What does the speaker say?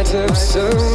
might have some.